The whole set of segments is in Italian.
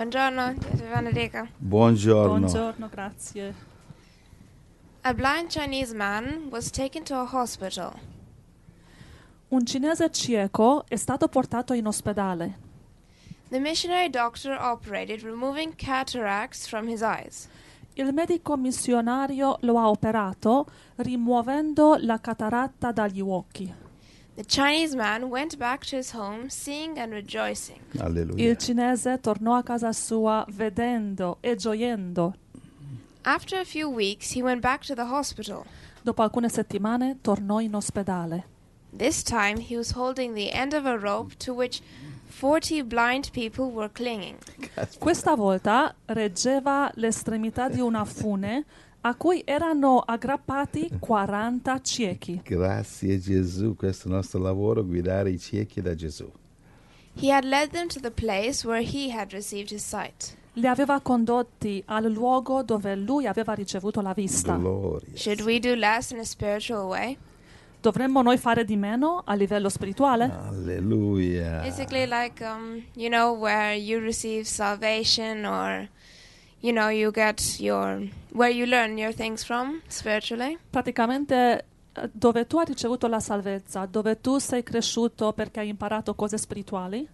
Buongiorno, Dio vi benedica. Buongiorno. Buongiorno, grazie. A blind Chinese man was taken to a hospital. Un cinese cieco è stato portato in ospedale. The missionary doctor operated, removing cataracts from his eyes. Il medico missionario lo ha operato rimuovendo la cataratta dagli occhi. The Chinese man went back to his home, seeing and rejoicing. Alleluia. Il cinese tornò a casa sua vedendo e gioiendo. After a few weeks, he went back to the hospital. Dopo alcune settimane tornò in ospedale. This time, he was holding the end of a rope to which 40 blind people were clinging. Questa volta reggeva l'estremità di una fune a cui erano aggrappati 40 ciechi. Grazie Gesù, questo è il nostro lavoro, guidare i ciechi da Gesù. He had led them to the place where he had received his sight. Li aveva condotti al luogo dove lui aveva ricevuto la vista. Gloria. Should we do less in a spiritual way? Dovremmo noi fare di meno a livello spirituale? Alleluia. Basically, like, um, you know, where you receive salvation or, you know, you get your, where you learn your things from spiritually. Praticamente eh, dove tu hai ricevuto la salvezza, dove tu sei cresciuto perché hai imparato cose spirituali,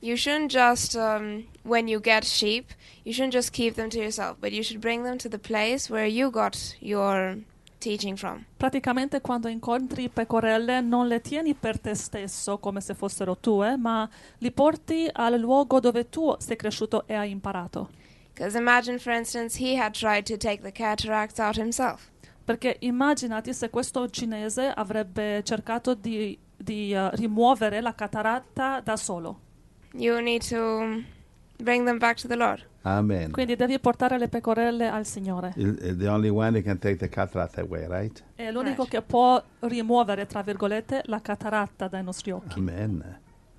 You shouldn't just, um, when you get sheep, you shouldn't just keep them to yourself, but you should bring them to the place where you got your teaching from. praticamente quando incontri pecorelle non le tieni per te stesso come se fossero tue, ma li porti al luogo dove tu sei cresciuto e hai imparato. Because imagine, for instance, he had tried to take the cataracts out himself. Perché immaginati se questo cinese avrebbe cercato di, di, eh, rimuovere la cataratta da solo. You need to bring them back to the Lord. Amen. Quindi devi portare le pecorelle al Signore. Il- The only one that can take the cataract away, right? È l'unico Right. che può rimuovere, tra virgolette, la cataratta dai nostri occhi. Amen.